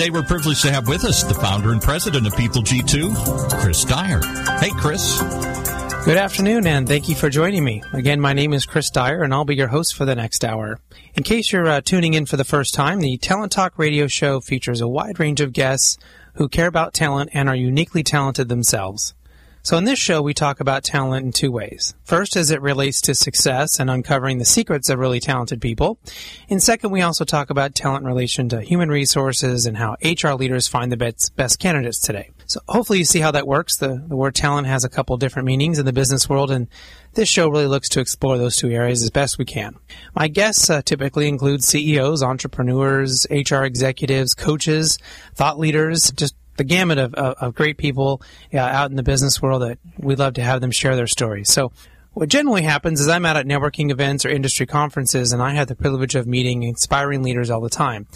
Today we're privileged to have with us the founder and president of People G2, Chris Dyer. Hey, Chris. Good afternoon, and thank you for joining me. Again, my name is Chris Dyer, and I'll be your host for the next hour. In case you're uh, tuning in for the first time, the Talent Talk radio show features a wide range of guests who care about talent and are uniquely talented themselves. So in this show, we talk about talent in two ways. First, as it relates to success and uncovering the secrets of really talented people. And second, we also talk about talent in relation to human resources and how HR leaders find the best, best candidates today. So hopefully you see how that works. The, the word talent has a couple different meanings in the business world, and this show really looks to explore those two areas as best we can. My guests uh, typically include CEOs, entrepreneurs, HR executives, coaches, thought leaders, just the gamut of, of, of great people uh, out in the business world that we'd love to have them share their stories. So what generally happens is I'm out at networking events or industry conferences and I have the privilege of meeting inspiring leaders all the time.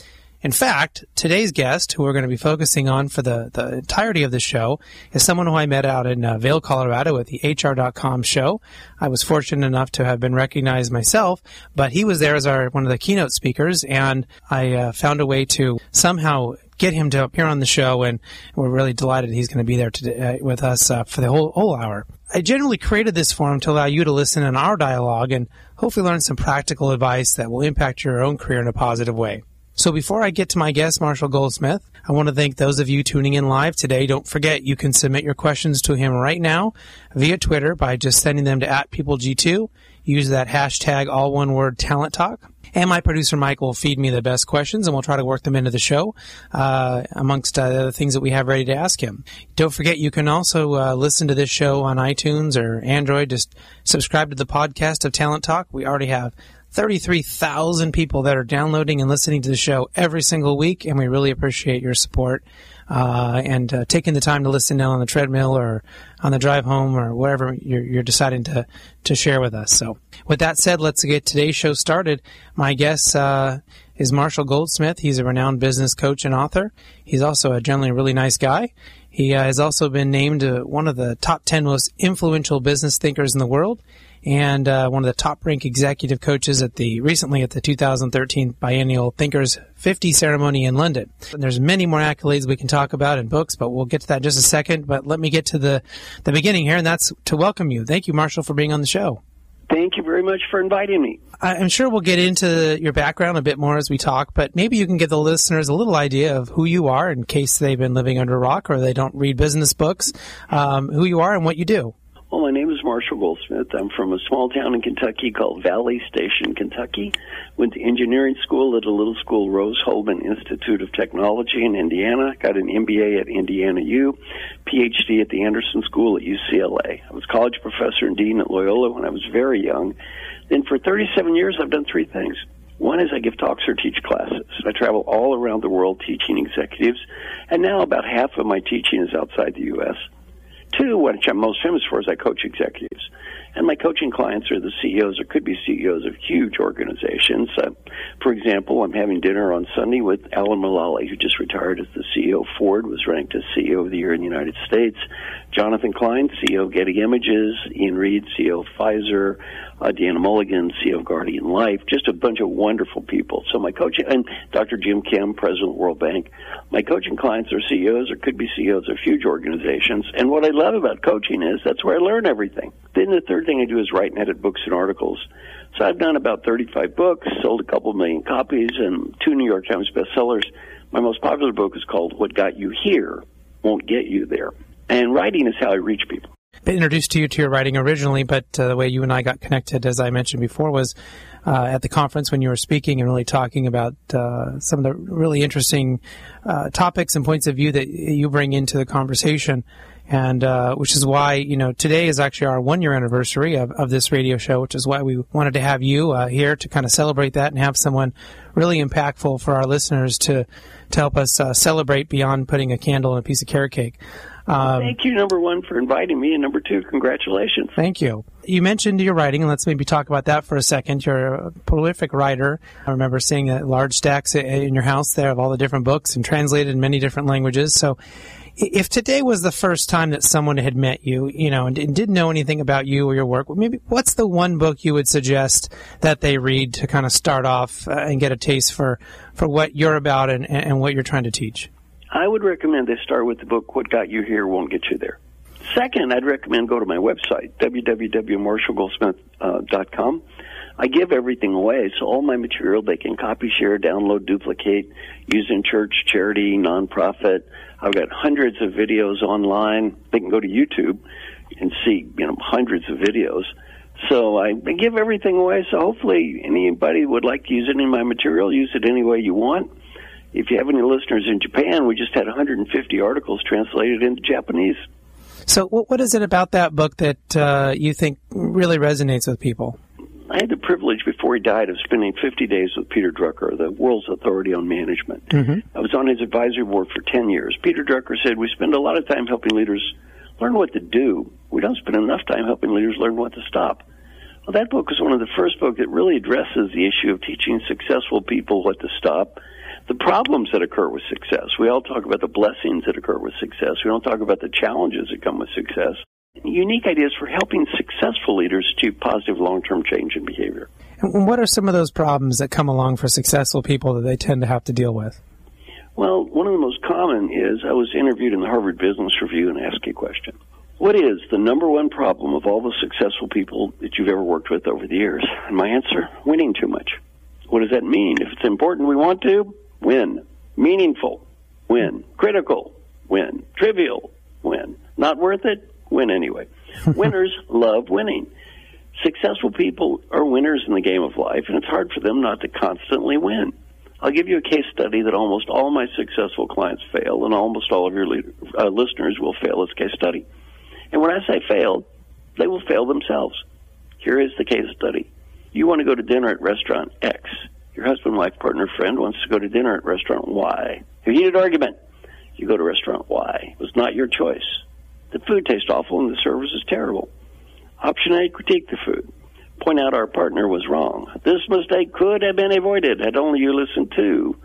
In fact, today's guest, who we're going to be focusing on for the, the entirety of the show, is someone who I met out in uh, Vail, Colorado at the HR.com show. I was fortunate enough to have been recognized myself, but he was there as our one of the keynote speakers, and I uh, found a way to somehow get him to appear on the show, and we're really delighted he's going to be there today, uh, with us uh, for the whole, whole hour. I generally created this forum to allow you to listen in our dialogue and hopefully learn some practical advice that will impact your own career in a positive way. So before I get to my guest, Marshall Goldsmith, I want to thank those of you tuning in live today. Don't forget you can submit your questions to him right now via Twitter by just sending them to at PeopleG2. Use that hashtag all one word talent talk. And my producer Mike will feed me the best questions, and we'll try to work them into the show, uh, amongst uh, the other things that we have ready to ask him. Don't forget, you can also uh, listen to this show on iTunes or Android. Just subscribe to the podcast of Talent Talk. We already have 33,000 people that are downloading and listening to the show every single week, and we really appreciate your support uh, and uh, taking the time to listen now on the treadmill or on the drive home or wherever you're, you're, deciding to, to share with us. So, with that said, let's get today's show started. My guest uh, is Marshall Goldsmith. He's a renowned business coach and author. He's also a generally really nice guy. He uh, has also been named uh, one of the top 10 most influential business thinkers in the world and uh, one of the top ranked executive coaches at the recently at the 2013 biennial Thinkers 50 ceremony in London. And there's many more accolades we can talk about in books, but we'll get to that in just a second. But let me get to the the beginning here, and that's to welcome you. Thank you, Marshall, for being on the show. Thank you very much for inviting me. I'm sure we'll get into your background a bit more as we talk, but maybe you can give the listeners a little idea of who you are in case they've been living under a rock or they don't read business books, um, who you are and what you do. Well, my name Marshall Goldsmith. I'm from a small town in Kentucky called Valley Station, Kentucky. Went to engineering school at a little school, Rose Hulman Institute of Technology in Indiana. Got an MBA at Indiana U, PhD at the Anderson School at UCLA. I was college professor and dean at Loyola when I was very young. Then for 37 years, I've done three things. One is I give talks or teach classes. I travel all around the world teaching executives, and now about half of my teaching is outside the U.S. Two, which I'm most famous for, is I coach executives. And my coaching clients are the CEOs or could be CEOs of huge organizations. Uh, for example, I'm having dinner on Sunday with Alan Mulally, who just retired as the CEO of Ford, was ranked as CEO of the Year in the United States. Jonathan Klein, CEO of Getty Images. Ian Read, CEO of Pfizer uh, Deanna Mulligan, CEO of Guardian Life, just a bunch of wonderful people. So my coaching, and Dr. Jim Kim, President of World Bank, my coaching clients are CEOs or could be CEOs of huge organizations. And what I love about coaching is that's where I learn everything. Then the third thing I do is write and edit books and articles. So I've done about 35 books, sold a couple million copies, and two New York Times bestsellers. My most popular book is called What Got You Here Won't Get You There. And writing is how I reach people been introduced to you to your writing originally, but uh, the way you and I got connected, as I mentioned before, was uh, at the conference when you were speaking and really talking about uh, some of the really interesting uh, topics and points of view that you bring into the conversation. And uh, which is why you know today is actually our one year anniversary of, of this radio show, which is why we wanted to have you uh, here to kind of celebrate that and have someone really impactful for our listeners to to help us celebrate beyond putting a candle in a piece of carrot cake. Um, Thank you, number one, for inviting me, and number two, congratulations. Thank you. You mentioned your writing, and let's maybe talk about that for a second. You're a prolific writer. I remember seeing large stacks in your house there of all the different books and translated in many different languages. So, if today was the first time that someone had met you, you know, and didn't know anything about you or your work, maybe what's the one book you would suggest that they read to kind of start off uh, and get a taste for, for what you're about and, and what you're trying to teach? I would recommend they start with the book "What Got You Here Won't Get You There." Second, I'd recommend go to my website www.marshallgoldsmith.com. Uh, I give everything away, so all my material they can copy, share, download, duplicate, use in church, charity, nonprofit. I've got hundreds of videos online. They can go to YouTube and see, you know, hundreds of videos. So I give everything away. So hopefully anybody would like to use any of my material, use it any way you want if you have any listeners in Japan, we just had 150 articles translated into Japanese. So, what is it about that book that uh, you think really resonates with people? I had the privilege before he died of spending 50 days with Peter Drucker, the world's authority on management. Mm-hmm. I was on his advisory board for 10 years. Peter Drucker said, We spend a lot of time helping leaders learn what to do. We don't spend enough time helping leaders learn what to stop. Well, that book was one of the first books that really addresses the issue of teaching successful people what to stop the problems that occur with success. We all talk about the blessings that occur with success. We don't talk about the challenges that come with success. Unique ideas for helping successful leaders achieve positive long-term change in behavior. And what are some of those problems that come along for successful people that they tend to have to deal with? Well, one of the most common is I was interviewed in the Harvard Business Review and asked a question. What is the number one problem of all the successful people that you've ever worked with over the years? And my answer, winning too much. What does that mean? If it's important, we want to, win. Meaningful, win. Critical, win. Trivial, win. Not worth it, win anyway. Winners love winning. Successful people are winners in the game of life, and it's hard for them not to constantly win. I'll give you a case study that almost all my successful clients fail, and almost all of your uh, listeners will fail this case study. And when I say fail, they will fail themselves. Here is the case study. You want to go to dinner at restaurant X. Your husband, wife, partner, friend wants to go to dinner at restaurant Y. You heated argument. You go to restaurant Y. It was not your choice. The food tastes awful and the service is terrible. Option A, critique the food. Point out our partner was wrong. This mistake could have been avoided had only you listened to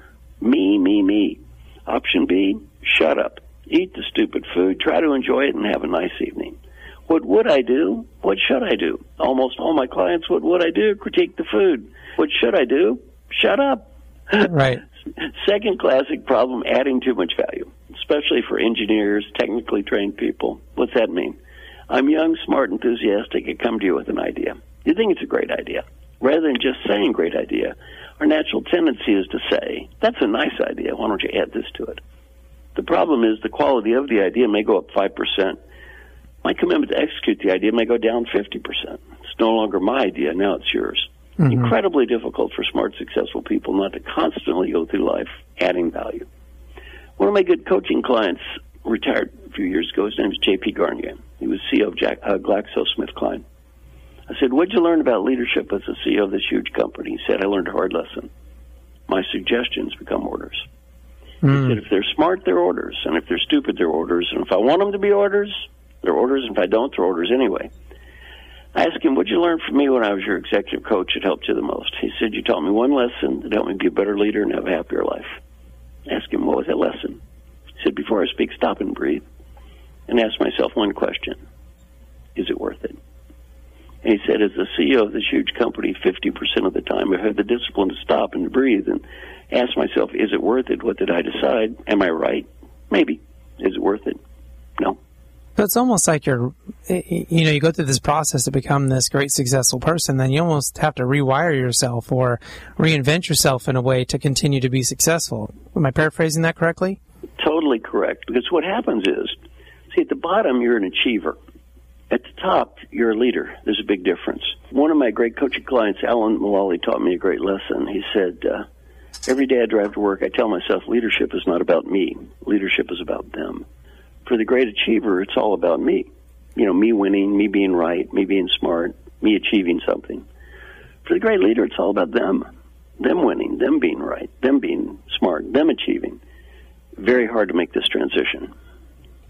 me, me, me. Option B, shut up. Eat the stupid food, try to enjoy it, and have a nice evening. What would I do? What should I do? Almost all my clients, what would I do? Critique the food. What should I do? Shut up. Right. Second classic problem adding too much value, especially for engineers, technically trained people. What's that mean? I'm young, smart, enthusiastic. I come to you with an idea. You think it's a great idea. Rather than just saying great idea, our natural tendency is to say, that's a nice idea. Why don't you add this to it? The problem is the quality of the idea may go up 5%. My commitment to execute the idea may go down 50%. It's no longer my idea. Now it's yours. Mm-hmm. Incredibly difficult for smart, successful people not to constantly go through life adding value. One of my good coaching clients retired a few years ago. His name is J.P. Garnier. He was CEO of Jack, uh, GlaxoSmithKline. I said, What'd you learn about leadership as a CEO of this huge company? He said, I learned a hard lesson. My suggestions become orders. Mm. He said, If they're smart, they're orders. And if they're stupid, they're orders. And if I want them to be orders, they're orders. And if I don't, they're orders anyway. I asked him, What'd you learn from me when I was your executive coach that helped you the most? He said, You taught me one lesson that helped me be a better leader and have a happier life. I asked him, What was that lesson? He said, Before I speak, stop and breathe and ask myself one question Is it worth it? And he said, As the CEO of this huge company, 50% of the time I have the discipline to stop and breathe and ask myself, Is it worth it? What did I decide? Am I right? Maybe. Is it worth it? No. So it's almost like you're, you know, you go through this process to become this great successful person, then you almost have to rewire yourself or reinvent yourself in a way to continue to be successful. Am I paraphrasing that correctly? Totally correct. Because what happens is, see, at the bottom, you're an achiever. At the top, you're a leader. There's a big difference. One of my great coaching clients, Alan Mulally, taught me a great lesson. He said, uh, Every day I drive to work, I tell myself leadership is not about me. Leadership is about them for the great achiever, it's all about me. You know, me winning, me being right, me being smart, me achieving something. For the great leader, it's all about them. Them winning, them being right, them being smart, them achieving. Very hard to make this transition.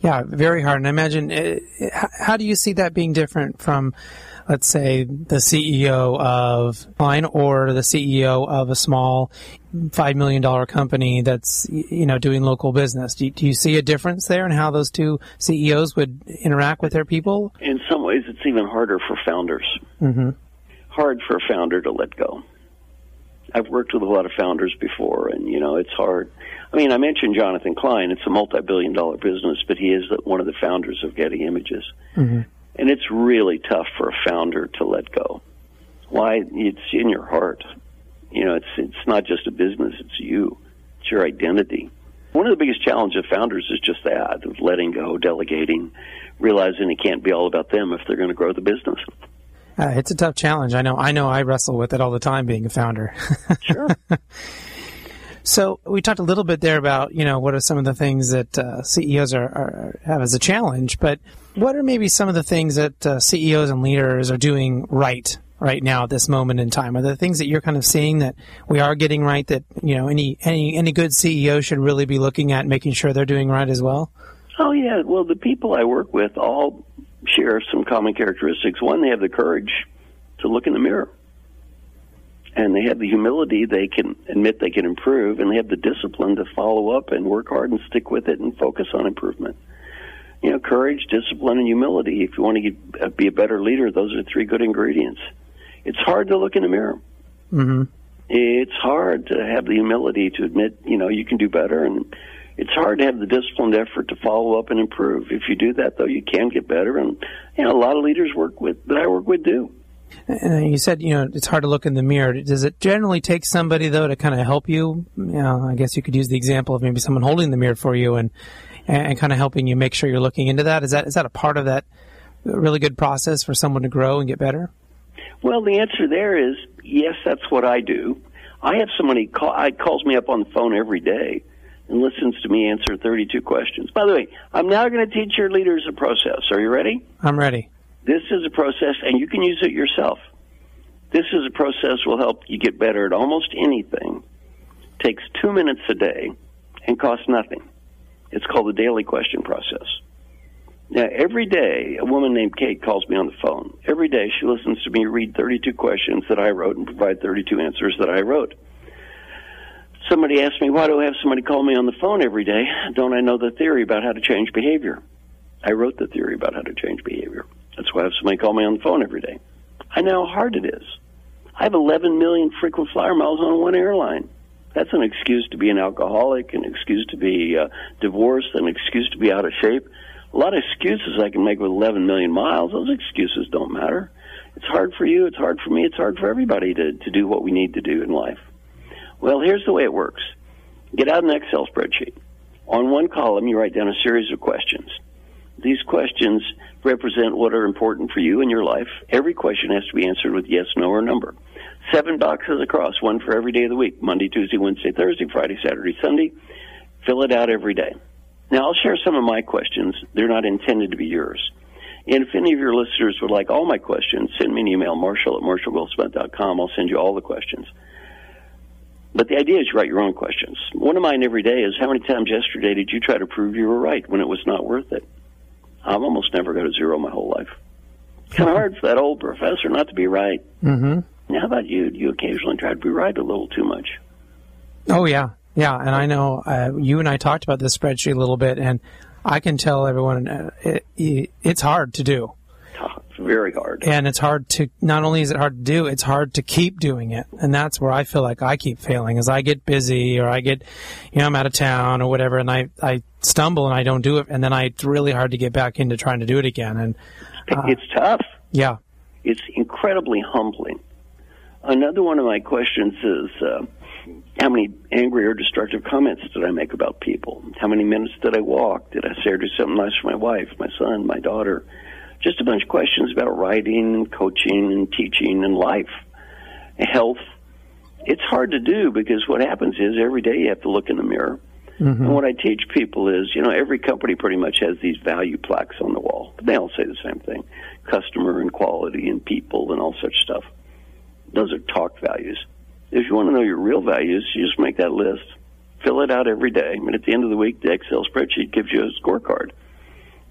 Yeah, very hard. And I imagine, uh, how do you see that being different from, let's say, the CEO of Line or the CEO of a small five million dollar company that's you know doing local business? Do you, do you see a difference there in how those two CEOs would interact with their people? In some ways, it's even harder for founders. Mm-hmm. Hard for a founder to let go. I've worked with a lot of founders before, and you know it's hard I mean, I mentioned Jonathan Klein. It's a multi-billion dollar business, but he is one of the founders of Getty Images. Mm-hmm. And it's really tough for a founder to let go. Why? It's in your heart. You know, it's it's not just a business. It's you. It's your identity. One of the biggest challenges of founders is just that of letting go, delegating, realizing it can't be all about them if they're going to grow the business. Uh, it's a tough challenge. I know. I know. I wrestle with it all the time, being a founder. sure. So we talked a little bit there about you know what are some of the things that uh, CEOs are, are, have as a challenge, but what are maybe some of the things that uh, CEOs and leaders are doing right right now at this moment in time? Are there things that you're kind of seeing that we are getting right that you know any any any good CEO should really be looking at, making sure they're doing right as well? Oh yeah, well the people I work with all share some common characteristics. One, they have the courage to look in the mirror. And they have the humility they can admit they can improve and they have the discipline to follow up and work hard and stick with it and focus on improvement. You know courage discipline and humility. If you want to get, uh, be a better leader those are three good ingredients. It's hard to look in the mirror. Mm-hmm. it's hard to have the humility to admit you know you can do better and it's hard to have the disciplined effort to follow up and improve if you do that though you can get better and you know a lot of leaders work with that i work with do and you said, you know, it's hard to look in the mirror. Does it generally take somebody though to kind of help you? You know, I guess you could use the example of maybe someone holding the mirror for you and and kind of helping you make sure you're looking into that. Is that is that a part of that really good process for someone to grow and get better? Well, the answer there is yes. That's what I do. I have somebody call, I calls me up on the phone every day and listens to me answer 32 questions. By the way, I'm now going to teach your leaders a process. Are you ready? I'm ready. This is a process, and you can use it yourself. This is a process will help you get better at almost anything. Takes two minutes a day and costs nothing. It's called the daily question process. Now, every day, a woman named Kate calls me on the phone. Every day, she listens to me read 32 questions that I wrote and provide 32 answers that I wrote. Somebody asked me, why do I have somebody call me on the phone every day? Don't I know the theory about how to change behavior? I wrote the theory about how to change behavior. That's why I have somebody call me on the phone every day. I know how hard it is. I have 11 million frequent flyer miles on one airline. That's an excuse to be an alcoholic, an excuse to be uh, divorced, an excuse to be out of shape. A lot of excuses I can make with 11 million miles. Those excuses don't matter. It's hard for you. It's hard for me. It's hard for everybody to, to do what we need to do in life. Well, here's the way it works. Get out an Excel spreadsheet. On one column, you write down a series of questions. These questions represent what are important for you in your life. Every question has to be answered with yes, no, or number. Seven boxes across, one for every day of the week Monday, Tuesday, Wednesday, Thursday, Friday, Saturday, Sunday. Fill it out every day. Now, I'll share some of my questions. They're not intended to be yours. And if any of your listeners would like all my questions, send me an email, marshall at marshallgoldsmith.com. I'll send you all the questions. But the idea is you write your own questions. One of mine every day is how many times yesterday did you try to prove you were right when it was not worth it? I've almost never got a zero my whole life. It's kind of hard for that old professor not to be right. Mm-hmm. Now, how about you? Do you occasionally try to be right a little too much? Oh yeah, yeah. And I know uh, you and I talked about this spreadsheet a little bit, and I can tell everyone uh, it, it, it's hard to do. Very hard. And it's hard to not only is it hard to do, it's hard to keep doing it. And that's where I feel like I keep failing as I get busy or I get you know, I'm out of town or whatever and I, I stumble and I don't do it and then I it's really hard to get back into trying to do it again and uh, it's tough. Yeah. It's incredibly humbling. Another one of my questions is uh, how many angry or destructive comments did I make about people? How many minutes did I walk? Did I say or do something nice for my wife, my son, my daughter? Just a bunch of questions about writing and coaching and teaching and life, health. It's hard to do because what happens is every day you have to look in the mirror. Mm-hmm. And what I teach people is, you know, every company pretty much has these value plaques on the wall. They all say the same thing customer and quality and people and all such stuff. Those are talk values. If you want to know your real values, you just make that list, fill it out every day, and at the end of the week, the Excel spreadsheet gives you a scorecard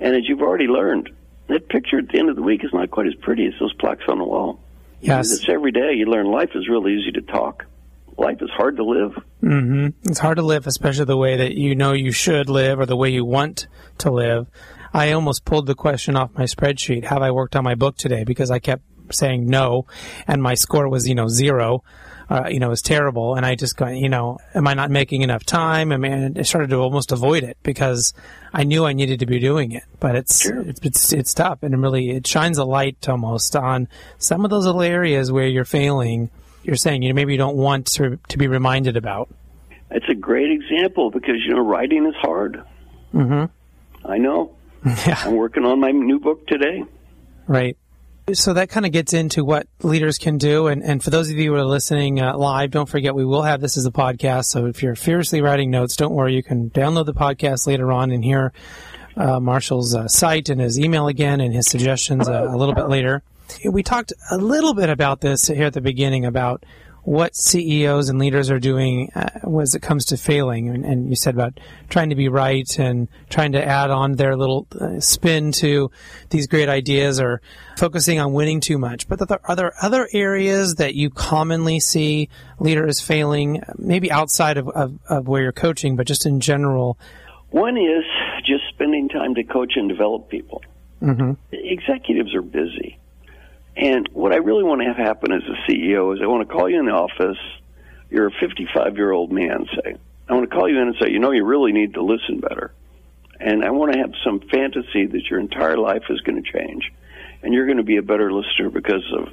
And as you've already learned, that picture at the end of the week is not quite as pretty as those plaques on the wall. Yes. It's every day you learn life is really easy to talk. Life is hard to live. hmm It's hard to live, especially the way that you know you should live or the way you want to live. I almost pulled the question off my spreadsheet. Have I worked on my book today? Because I kept saying no, and my score was, you know, zero. Uh, you know, it was terrible, and I just got, you know, am I not making enough time? I mean, I started to almost avoid it because I knew I needed to be doing it, but it's Sure. it's, it's it's tough, and it really it shines a light almost on some of those little areas where you're failing. You're saying you know maybe you don't want to to be reminded about. It's a great example because you know writing is hard. hmm I know. Yeah. I'm working on my new book today. Right. So that kind of gets into what leaders can do. And, and for those of you who are listening uh, live, don't forget we will have this as a podcast. So if you're fiercely writing notes, don't worry. You can download the podcast later on and hear uh, Marshall's uh, site and his email again and his suggestions uh, a little bit later. We talked a little bit about this here at the beginning about what CEOs and leaders are doing uh, as it comes to failing. And, and you said about trying to be right and trying to add on their little uh, spin to these great ideas or focusing on winning too much. But are there, are there other areas that you commonly see leaders failing, maybe outside of, of, of where you're coaching, but just in general? One is just spending time to coach and develop people. hmm Executives are busy. And what I really want to have happen as a CEO is I want to call you in the office. You're a 55 year old man, say. I want to call you in and say, you know, you really need to listen better. And I want to have some fantasy that your entire life is going to change. And you're going to be a better listener because of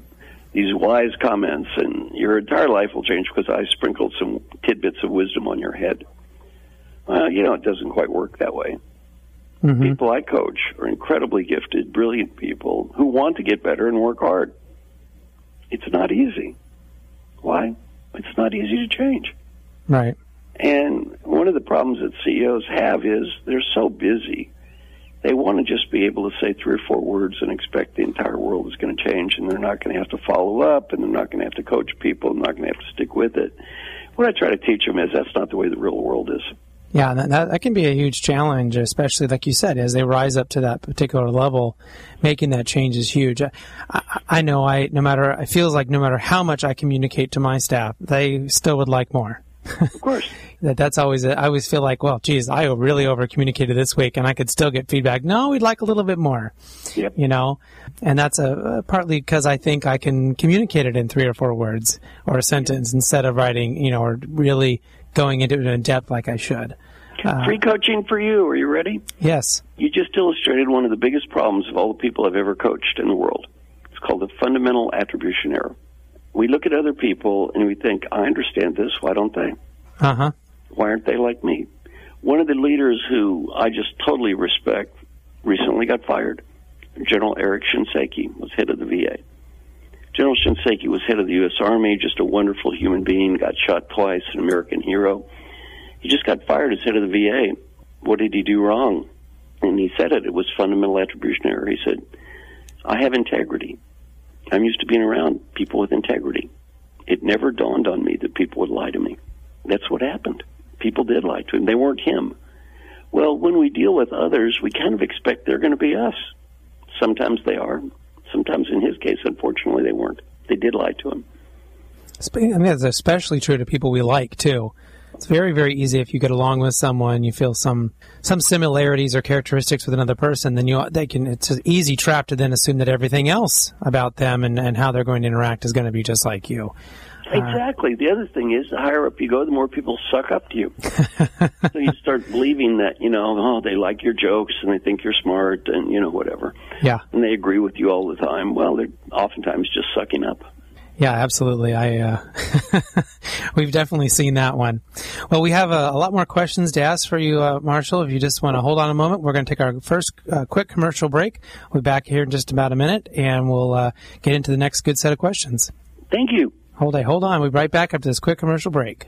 these wise comments. And your entire life will change because I sprinkled some tidbits of wisdom on your head. Well, you know, it doesn't quite work that way hmm people I coach are incredibly gifted, brilliant people who want to get better and work hard. It's not easy. Why? It's not easy to change. Right. And one of the problems that CEOs have is they're so busy. They want to just be able to say three or four words and expect the entire world is going to change, and they're not going to have to follow up, and they're not going to have to coach people, and not going to have to stick with it. What I try to teach them is that's not the way the real world is. Yeah, that, that, can be a huge challenge, especially like you said, as they rise up to that particular level, making that change is huge. I, I, I know I, no matter, it feels like no matter how much I communicate to my staff, they still would like more. Of course. That that's always, a, I always feel like, well, geez, I really over communicated this week and I could still get feedback. No, we'd like a little bit more, Yep. you know, and that's a, uh partly because I think I can communicate it in three or four words or a sentence instead of writing, you know, or really going into it in depth like I should. Uh, Free coaching for you. Are you ready? yes. You just illustrated one of the biggest problems of all the people I've ever coached in the world. It's called the fundamental attribution error. We look at other people and we think, I understand this, why don't they? Uh huh. Why aren't they like me? One of the leaders who I just totally respect recently got fired. General Eric Shinseki was head of the VA. General Shinseki was head of the U.S. Army, just a wonderful human being, got shot twice, an American hero. He just got fired as head of the VA. What did he do wrong? And he said it. It was fundamental attribution error. He said, I have integrity. I'm used to being around people with integrity. It never dawned on me that people would lie to me. That's what happened. People did lie to him. They weren't him. Well, when we deal with others, we kind of expect they're going to be us. Sometimes they are. Sometimes, in his case, unfortunately, they weren't. They did lie to him. Mean, that's especially true to people we like too. It's very, very easy if you get along with someone, you feel some some similarities or characteristics with another person, then you they can. It's an easy trap to then assume that everything else about them and, and how they're going to interact is going to be just like you. Exactly. The other thing is, the higher up you go, the more people suck up to you. so you start believing that, you know, oh, they like your jokes and they think you're smart and, you know, whatever. Yeah, And they agree with you all the time. Well, they're oftentimes just sucking up. yeah, absolutely. I uh, we've definitely seen that one. Well, we have a, a lot more questions to ask for you, uh, Marshall. If you just want to hold on a moment, we're going to take our first uh, quick commercial break. We'll be back here in just about a minute, and we'll uh, get into the next good set of questions. Thank you. Hold on, hold on. We'll be right back after this quick commercial break.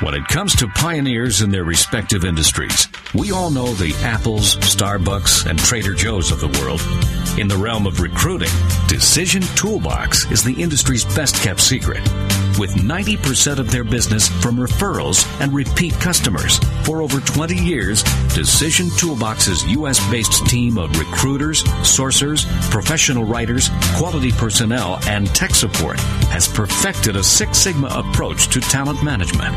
When it comes to pioneers in their respective industries, we all know the Apples, Starbucks, and Trader Joe's of the world. In the realm of recruiting, Decision Toolbox is the industry's best kept secret. With 90% of their business from referrals and repeat customers. For over 20 years, Decision Toolbox's US based team of recruiters, sourcers, professional writers, quality personnel, and tech support has perfected a Six Sigma approach to talent management.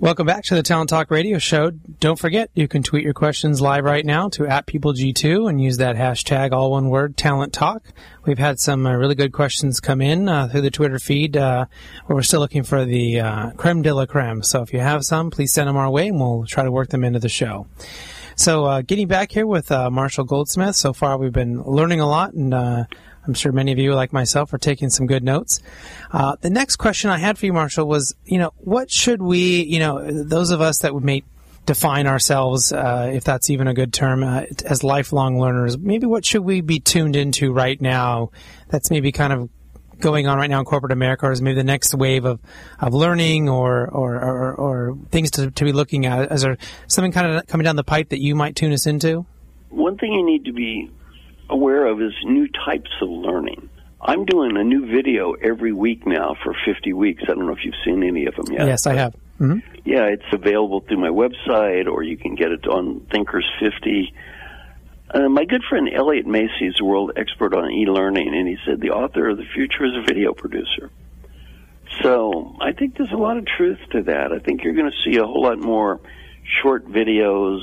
Welcome back to the Talent Talk Radio Show. Don't forget, you can tweet your questions live right now to at PeopleG2 and use that hashtag, all one word, Talent Talk. We've had some uh, really good questions come in uh, through the Twitter feed. Uh, we're still looking for the uh, creme de la creme. So if you have some, please send them our way and we'll try to work them into the show. So, uh, getting back here with uh, Marshall Goldsmith. So far, we've been learning a lot, and I'm sure many of you, like myself, are taking some good notes. Uh, the next question I had for you, Marshall, was, you know, what should we, you know, those of us that would make define ourselves, uh, if that's even a good term, uh, as lifelong learners, maybe what should we be tuned into right now that's maybe kind of going on right now in corporate America, or is maybe the next wave of, of learning or or, or, or things to, to be looking at? Is there something kind of coming down the pipe that you might tune us into? One thing you need to be aware of is new types of learning. I'm doing a new video every week now for 50 weeks. I don't know if you've seen any of them yet. Yes, I have. Mm-hmm. Yeah, it's available through my website, or you can get it on Thinkers 50. Uh, my good friend Elliott Masie is a world expert on e-learning, and he said the author of the future is a video producer. So I think there's a lot of truth to that. I think you're going to see a whole lot more short videos,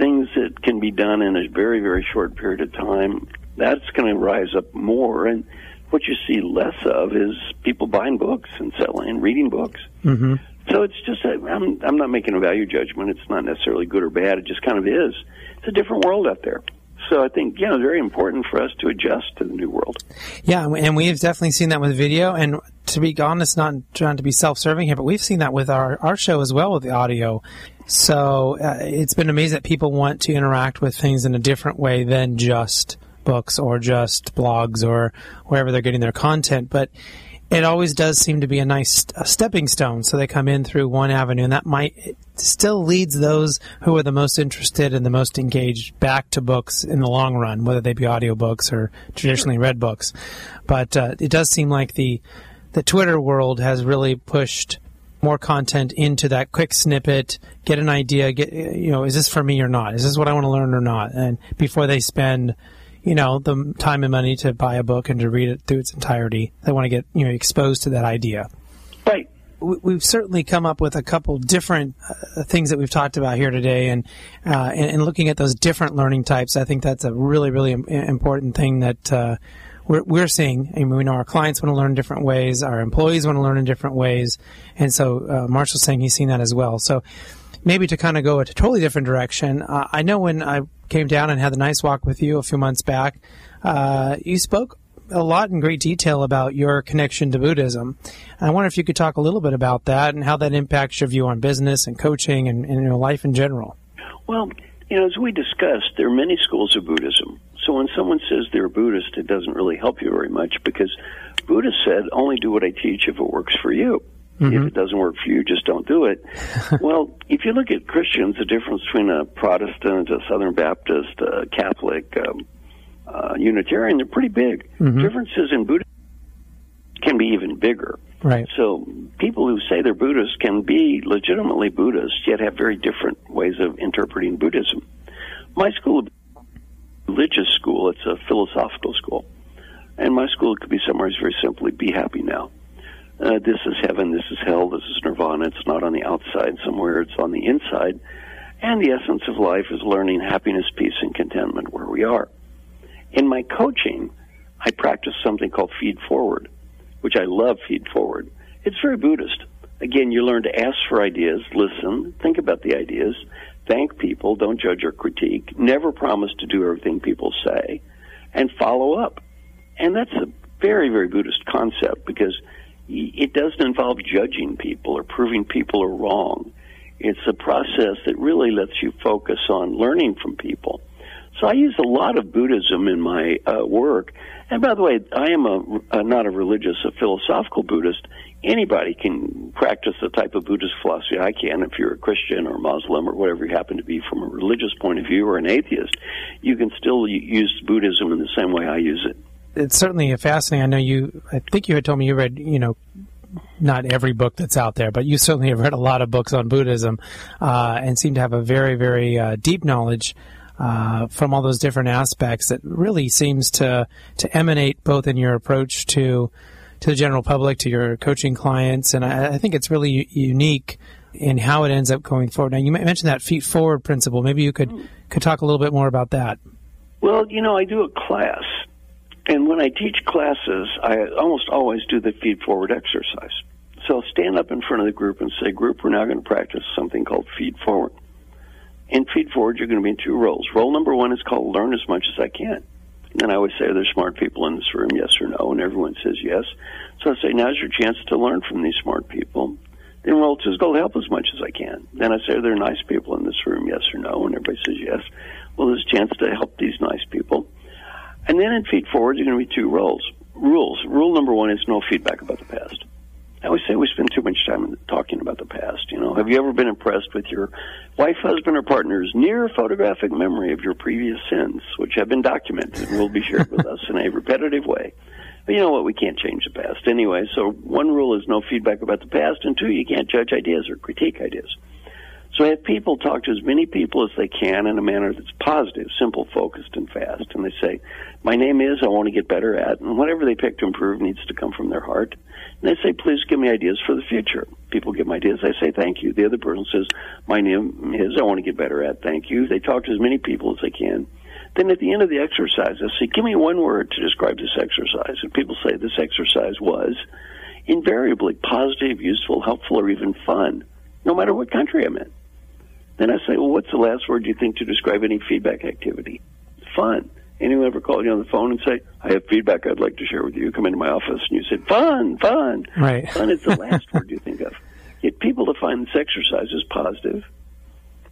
things that can be done in a very, very short period of time. That's going to rise up more, and what you see less of is people buying books and selling, and reading books. Mm-hmm. So it's just i I'm I'm not making a value judgment. It's not necessarily good or bad. It just kind of is. It's a different world out there. So I think yeah, it's very important for us to adjust to the new world. Yeah, and we've definitely seen that with video. And to be honest, not trying to be self-serving here, but we've seen that with our our show as well with the audio. So uh, it's been amazing that people want to interact with things in a different way than just books or just blogs or wherever they're getting their content, but it always does seem to be a nice a stepping stone. So they come in through one avenue, and that might still leads those who are the most interested and the most engaged back to books in the long run, whether they be audiobooks or traditionally read books. But uh, it does seem like the the Twitter world has really pushed more content into that quick snippet, get an idea, get you know, is this for me or not? Is this what I want to learn or not? And before they spend you know the time and money to buy a book and to read it through its entirety. They want to get you know exposed to that idea. We've certainly come up with a couple different uh, things that we've talked about here today, and, uh, and, and looking at those different learning types, I think that's a really really important thing that uh, we're, we're seeing. I mean, we know our clients want to learn different ways, our employees want to learn in different ways, and so uh, Marshall's saying he's seen that as well. So maybe to kind of go a totally different direction, uh, I know when I came down and had the nice walk with you a few months back, uh, you spoke a lot in great detail about your connection to Buddhism. I wonder if you could talk a little bit about that and how that impacts your view on business and coaching and, and you know, life in general. Well, you know, as we discussed, there are many schools of Buddhism. So when someone says they're Buddhist, it doesn't really help you very much because Buddha said, only do what I teach if it works for you. Mm-hmm. If it doesn't work for you, just don't do it. well, if you look at Christians, the difference between a Protestant, a Southern Baptist, a Catholic, um, uh, Unitarian, they're pretty big. Mm-hmm. Differences in Buddhism can be even bigger. Right. So people who say they're Buddhists can be legitimately Buddhists, yet have very different ways of interpreting Buddhism. My school, religious school, it's a philosophical school, and my school could be summarized very simply: "Be happy now." Uh, this is heaven, this is hell, this is nirvana. It's not on the outside somewhere; it's on the inside. And the essence of life is learning happiness, peace, and contentment where we are. In my coaching, I practice something called feed forward, which I love feed forward. It's very Buddhist. Again, you learn to ask for ideas, listen, think about the ideas, thank people, don't judge or critique, never promise to do everything people say, and follow up. And that's a very, very Buddhist concept because it doesn't involve judging people or proving people are wrong. It's a process that really lets you focus on learning from people. So I use a lot of Buddhism in my uh, work. And by the way, I am a, a not a religious, a philosophical Buddhist. Anybody can practice the type of Buddhist philosophy I can. If you're a Christian or Muslim or whatever you happen to be from a religious point of view or an atheist, you can still use Buddhism in the same way I use it. It's certainly fascinating. I know you. I think you had told me you read, you know, not every book that's out there, but you certainly have read a lot of books on Buddhism uh, and seem to have a very, very uh, deep knowledge uh, from all those different aspects that really seems to to emanate both in your approach to to the general public, to your coaching clients, and I, I think it's really u- unique in how it ends up going forward. Now, you mentioned that feed forward principle. Maybe you could could talk a little bit more about that. Well, you know, I do a class, and when I teach classes, I almost always do the feed forward exercise. So stand up in front of the group and say, "Group, we're now going to practice something called feed forward." In feed forward, you're going to be in two roles. Role number one is called learn as much as I can. And I always say, are there smart people in this room? Yes or no? And everyone says yes. So I say, now's your chance to learn from these smart people. Then role two is go help as much as I can. Then I say, are there nice people in this room? Yes or no? And everybody says yes. Well, there's a chance to help these nice people. And then in feed forward, you're going to be two roles. Rules. Rule number one is no feedback about the past. I always say we spend too much time talking about the past. You know, have you ever been impressed with your wife, husband, or partner's near photographic memory of your previous sins, which have been documented and will be shared with us in a repetitive way? But you know what? We can't change the past anyway. So one rule is no feedback about the past, and two, you can't judge ideas or critique ideas. So I have people talk to as many people as they can in a manner that's positive, simple, focused, and fast. And they say, "My name is I want to get better at," and whatever they pick to improve needs to come from their heart. And they say, please give me ideas for the future. People give me ideas. I say, thank you. The other person says, my name is, I want to get better at, thank you. They talk to as many people as they can. Then at the end of the exercise, I say, give me one word to describe this exercise. And people say this exercise was invariably positive, useful, helpful, or even fun, no matter what country I'm in. Then I say, well, what's the last word you think to describe any feedback activity? Fun. Anyone ever call you on the phone and say, I have feedback I'd like to share with you? Come into my office and you said, fun, fun. Right. Fun is the last word you think of. Get people to find this exercise as positive,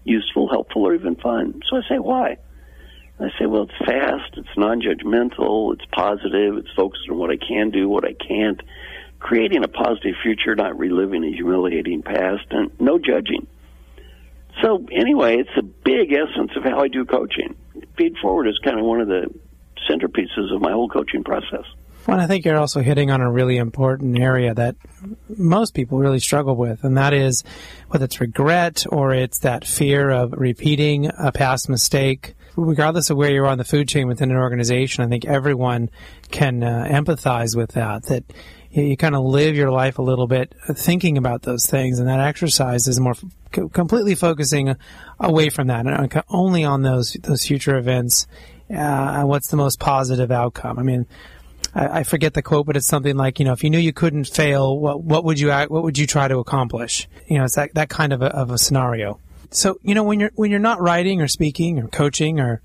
useful, helpful, or even fun. So I say, why? And I say, well, it's fast, it's non-judgmental, it's positive, it's focused on what I can do, what I can't, creating a positive future, not reliving a humiliating past, and no judging. So anyway, it's a big essence of how I do coaching. Feed forward is kind of one of the centerpieces of my whole coaching process. Well, I think you're also hitting on a really important area that most people really struggle with, and that is whether it's regret or it's that fear of repeating a past mistake. Regardless of where you are on the food chain within an organization, I think everyone can uh, empathize with that. That you, kind of live your life a little bit thinking about those things, and that exercise is more f- completely focusing away from that and only on those those future events. Uh, what's the most positive outcome? I mean, I, I, forget the quote, but it's something like, you know, if you knew you couldn't fail, what what would you what would you try to accomplish? You know, it's that that kind of a, of a scenario. So, you know, when you're when you're not writing or speaking or coaching or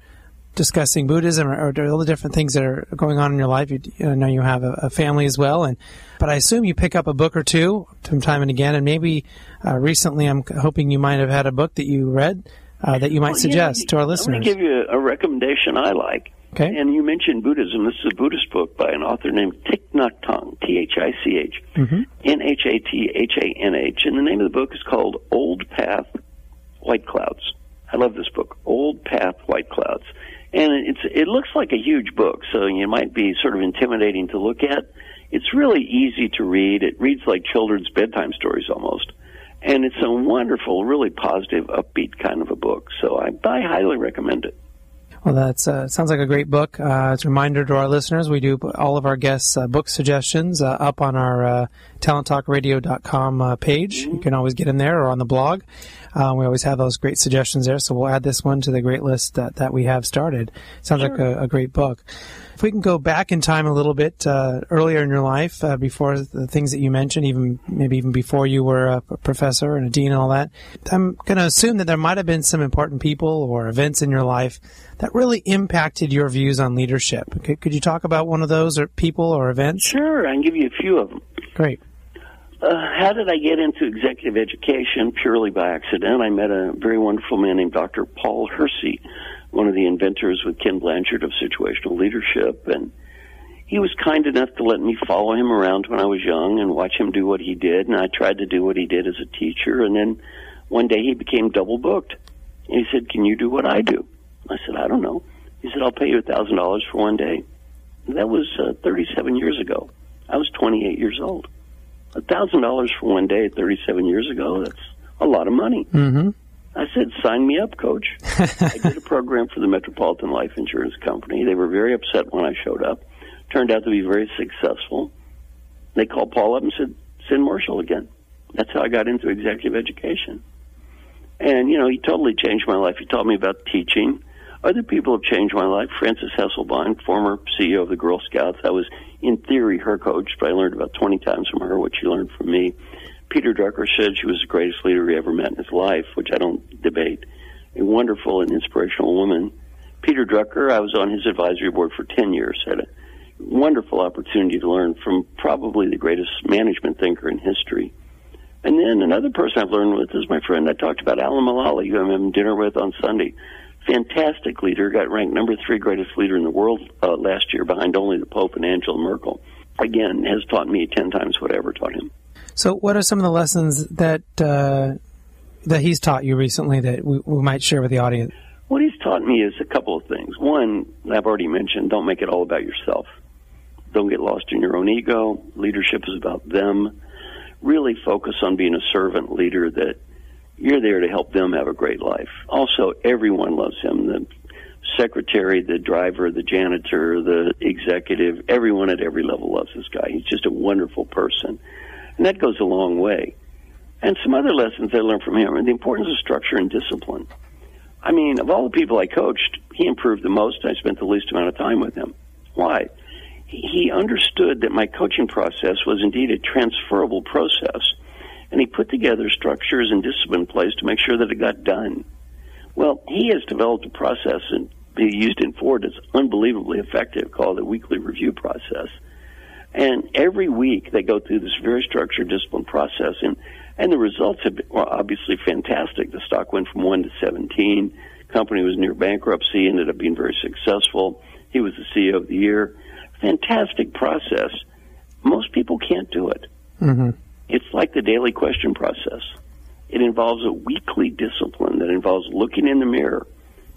discussing Buddhism or, or, all the different things that are going on in your life. You, you know you have a, a, family as well, and but I assume you pick up a book or two from time and again. And maybe uh, recently, I'm hoping you might have had a book that you read uh, that you might well, suggest yeah, to our listeners. Let me give you a recommendation I like. Okay. And you mentioned Buddhism. This is a Buddhist book by an author named Thich Nhat Hanh, T H I C H mm-hmm. N H A T H A N H. And the name of the book is called Old Path, White Clouds. I love this book, Old Path, White Clouds and it's it looks like a huge book, so you might be sort of intimidating to look at. It's really easy to read. It reads like children's bedtime stories almost. And it's a wonderful, really positive, upbeat kind of a book. So I, I highly recommend it. Well, that uh, sounds like a great book. Uh, it's a reminder to our listeners, we do all of our guests' uh, book suggestions uh, up on our uh, talenttalkradio.com uh, page. You can always get in there or on the blog. Uh, we always have those great suggestions there, so we'll add this one to the great list that, that we have started. Sounds sure. like a, a great book. If we can go back in time a little bit uh, earlier in your life, uh, before the things that you mentioned, even maybe even before you were a professor and a dean and all that, I'm going to assume that there might have been some important people or events in your life that really impacted your views on leadership. Could, could you talk about one of those or people or events? Sure, I can give you a few of them. Great. Uh, how did I get into executive education? Purely by accident. I met a very wonderful man named Dr. Paul Hersey one of the inventors with Ken Blanchard of situational leadership, and he was kind enough to let me follow him around when I was young and watch him do what he did, and I tried to do what he did as a teacher, and then one day he became double booked. And he said, "Can you do what I do?" I said, "I don't know." He said, "I'll pay you a thousand dollars for one day." That was uh, 37 years ago. I was 28 years old. A thousand dollars for one day 37 years ago—that's a lot of money. Mm-hmm. I said, sign me up, coach. I did a program for the Metropolitan Life Insurance Company. They were very upset when I showed up. Turned out to be very successful. They called Paul up and said, send Marshall again. That's how I got into executive education. And, you know, he totally changed my life. He taught me about teaching. Other people have changed my life. Frances Hesselbein, former CEO of the Girl Scouts. I was, in theory, her coach, but I learned about 20 times from her what she learned from me. Peter Drucker said she was the greatest leader he ever met in his life, which I don't debate. A wonderful and inspirational woman. Peter Drucker, I was on his advisory board for 10 years, had a wonderful opportunity to learn from probably the greatest management thinker in history. And then another person I've learned with is my friend I talked about, Alan Mulally, who I'm having dinner with on Sunday. Fantastic leader, got ranked number three greatest leader in the world uh, last year behind only the Pope and Angela Merkel. Again, has taught me 10 times what I ever taught him. So, what are some of the lessons that uh, that he's taught you recently that we, we, might share with the audience? What he's taught me is a couple of things. One, I've already mentioned: don't make it all about yourself. Don't get lost in your own ego. Leadership is about them. Really focus on being a servant leader that you're there to help them have a great life. Also, everyone loves him. The secretary, the driver, the janitor, the executive, everyone at every level loves this guy. He's just a wonderful person. And that goes a long way. And some other lessons I learned from him are the importance of structure and discipline. I mean, of all the people I coached, he improved the most. I spent the least amount of time with him. Why? He understood that my coaching process was indeed a transferable process, and he put together structures and discipline in place to make sure that it got done. Well, he has developed a process and he used in Ford that's unbelievably effective called the weekly review process. And every week they go through this very structured discipline process, and and the results have been well, obviously fantastic. The stock went from one to seventeen. Company was near bankruptcy, ended up being very successful. He was the CEO of the year. Fantastic process. Most people can't do it. Mm-hmm. It's like the daily question process. It involves a weekly discipline that involves looking in the mirror,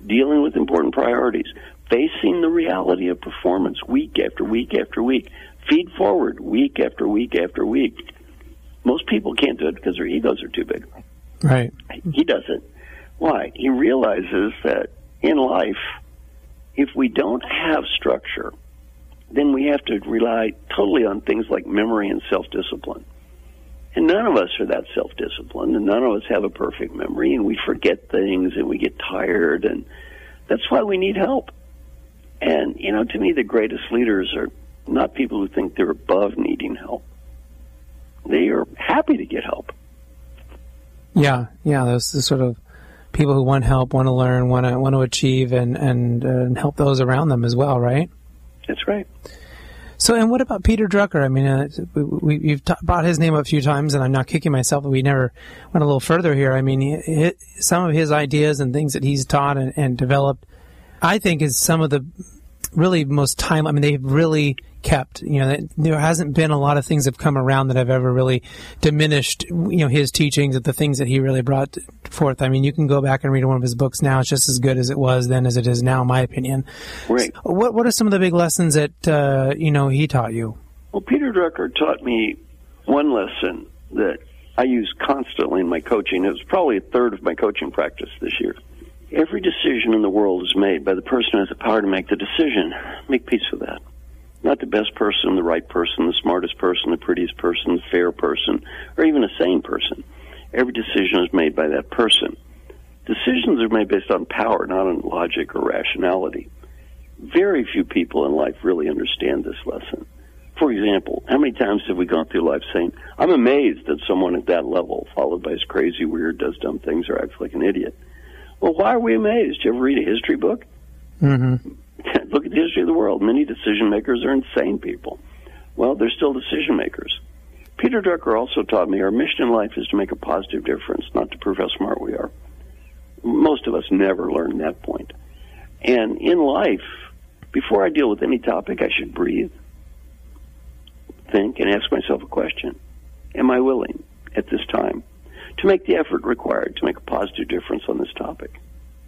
dealing with important priorities, facing the reality of performance week after week after week, feed forward week after week after week. Most people can't do it because their egos are too big. Right. He does it. Why? He realizes that in life, if we don't have structure, then we have to rely totally on things like memory and self discipline. And none of us are that self disciplined, and none of us have a perfect memory, and we forget things and we get tired, and that's why we need help. And, you know, to me, the greatest leaders are not people who think they're above needing help. They are happy to get help. Yeah, yeah, those the sort of people who want help, want to learn, want to want to achieve, and and, uh, and help those around them as well, right? That's right. So, and what about Peter Drucker? I mean, uh, we, have t- brought his name a few times, and I'm not kicking myself, but we never went a little further here. I mean, he, he, some of his ideas and things that he's taught and, and developed, I think, is some of the really most time. I mean, they've really kept. You know, there hasn't been a lot of things that have come around that have ever really diminished, you know, his teachings, the things that he really brought forth. I mean, you can go back and read one of his books now; it's just as good as it was then as it is now, in my opinion. Right. What What are some of the big lessons that uh, you know he taught you? Well, Peter Drucker taught me one lesson that I use constantly in my coaching. It was probably a third of my coaching practice this year. Every decision in the world is made by the person who has the power to make the decision. Make peace with that. Not the best person, the right person, the smartest person, the prettiest person, the fair person, or even a sane person. Every decision is made by that person. Decisions are made based on power, not on logic or rationality. Very few people in life really understand this lesson. For example, how many times have we gone through life saying, I'm amazed that someone at that level, followed by his crazy, weird, does dumb things, or acts like an idiot? Well, why are we amazed? Did You ever read a history book? Mm-hmm. Look at the history of the world. Many decision makers are insane people. Well, they're still decision makers. Peter Drucker also taught me our mission in life is to make a positive difference, not to prove how smart we are. Most of us never learn that point. And in life, before I deal with any topic, I should breathe, think, and ask myself a question. Am I willing at this time to make the effort required to make a positive difference on this topic?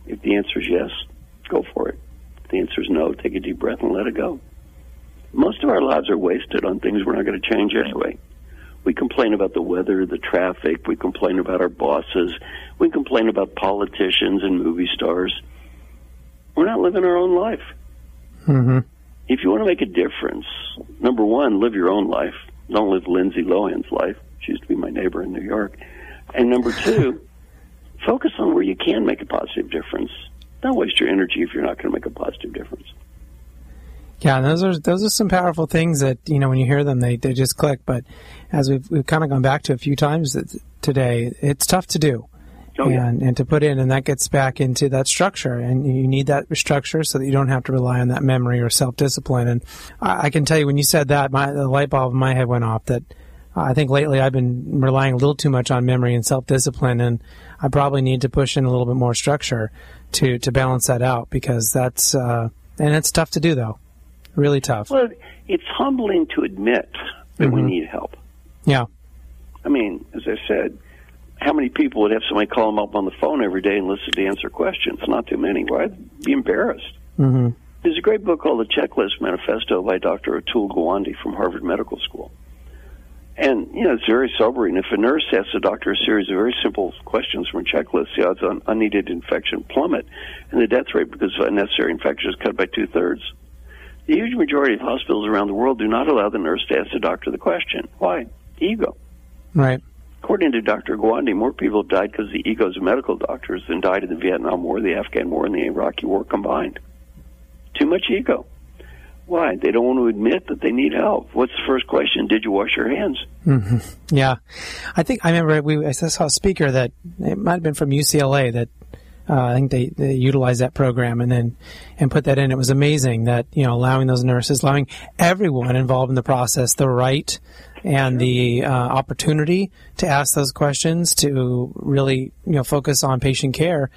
If the answer is yes, go for it. If the answer is no, take a deep breath and let it go. Most of our lives are wasted on things we're not going to change anyway. We complain about the weather, the traffic, we complain about our bosses, we complain about politicians and movie stars. We're not living our own life. Mm-hmm. If you want to make a difference, number one, live your own life. Don't live Lindsay Lohan's life. She used to be my neighbor in New York. And number two, focus on where you can make a positive difference. Don't waste your energy if you're not going to make a positive difference. Yeah, those are those are some powerful things that you know when you hear them they, they just click. But as we've we've kind of gone back to a few times today, it's tough to do. Oh, yeah. and, and to put in, and that gets back into that structure, and you need that structure so that you don't have to rely on that memory or self discipline. And I, I, can tell you, when you said that, my the light bulb in my head went off. That I think lately I've been relying a little too much on memory and self discipline, and I probably need to push in a little bit more structure to to balance that out because that's uh, and it's tough to do though, really tough. Well, it's humbling to admit that mm-hmm. we need help. Yeah. I mean, as I said, how many people would have somebody call them up on the phone every day and listen to answer questions? Not too many. Why I'd be embarrassed. Mm-hmm. There's a great book called The Checklist Manifesto by Dr. Atul Gawande from Harvard Medical School. And, you know, it's very sobering. If a nurse asks a doctor a series of very simple questions from a checklist, the odds on unneeded infection plummet, and the death rate because of unnecessary infection is cut by two thirds. The huge majority of hospitals around the world do not allow the nurse to ask the doctor the question. Why? Ego. Right. According to Dr. Gawande, more people have died because of the egos of medical doctors than died in the Vietnam War, the Afghan War, and the Iraqi War combined. Too much ego. Why? They don't want to admit that they need help. What's the first question? Did you wash your hands? Mm-hmm. Yeah, I think I remember we I saw a speaker that it might have been from UCLA that uh, I think they, they utilized that program and then and put that in. It was amazing that you know allowing those nurses, allowing everyone involved in the process the right and the uh, opportunity to ask those questions to really you know focus on patient care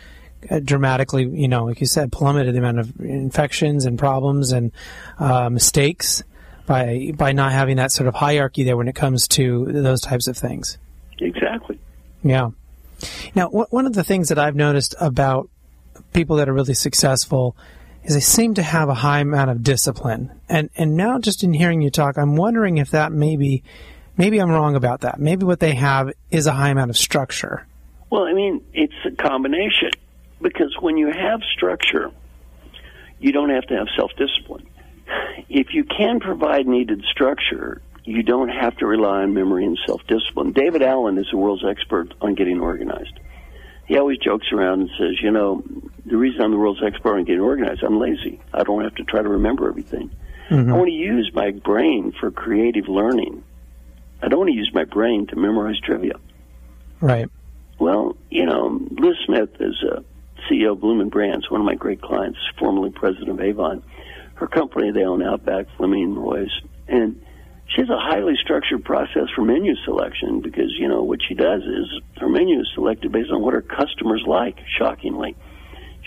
dramatically you know like you said plummeted the amount of infections and problems and uh, mistakes by by not having that sort of hierarchy there when it comes to those types of things exactly yeah now one of the things that I've noticed about people that are really successful is they seem to have a high amount of discipline. And and now just in hearing you talk, I'm wondering if that maybe maybe I'm wrong about that. Maybe what they have is a high amount of structure. Well, I mean, it's a combination because when you have structure, you don't have to have self-discipline. If you can provide needed structure, you don't have to rely on memory and self-discipline. David Allen is the world's expert on getting organized he always jokes around and says, you know, the reason I'm the world's expert on getting organized, I'm lazy. I don't have to try to remember everything. Mm-hmm. I want to use my brain for creative learning. I don't want to use my brain to memorize trivia. Right. Well, you know, Liz Smith is a CEO of Bloomin' Brands, one of my great clients, formerly president of Avon. Her company, they own Outback, Fleming, Roy's, and she has a highly structured process for menu selection because you know what she does is her menu is selected based on what her customers like. Shockingly,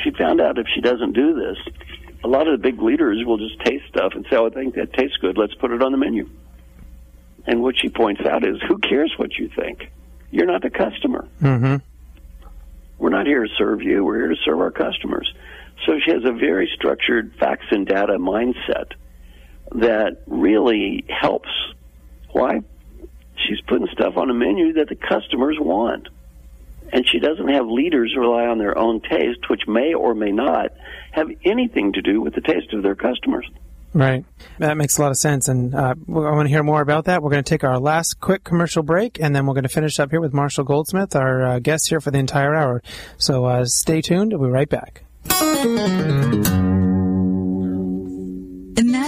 she found out if she doesn't do this, a lot of the big leaders will just taste stuff and say, "Oh, I think that tastes good. Let's put it on the menu." And what she points out is, who cares what you think? You're not the customer. Mm-hmm. We're not here to serve you. We're here to serve our customers. So she has a very structured facts and data mindset that really helps Why? She's putting stuff on the menu that the customers want. And she doesn't have leaders rely on their own taste, which may or may not have anything to do with the taste of their customers. Right. That makes a lot of sense. And uh, I want to hear more about that. We're going to take our last quick commercial break, and then we're going to finish up here with Marshall Goldsmith, our uh, guest here for the entire hour. So uh, stay tuned. We'll be right back.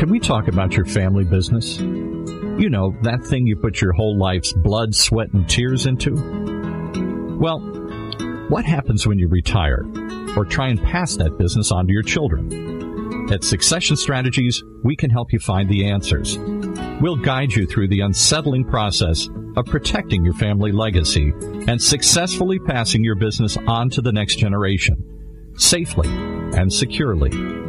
Can we talk about your family business? You know, that thing you put your whole life's blood, sweat, and tears into? Well, what happens when you retire or try and pass that business on to your children? At Succession Strategies, we can help you find the answers. We'll guide you through the unsettling process of protecting your family legacy and successfully passing your business on to the next generation, safely and securely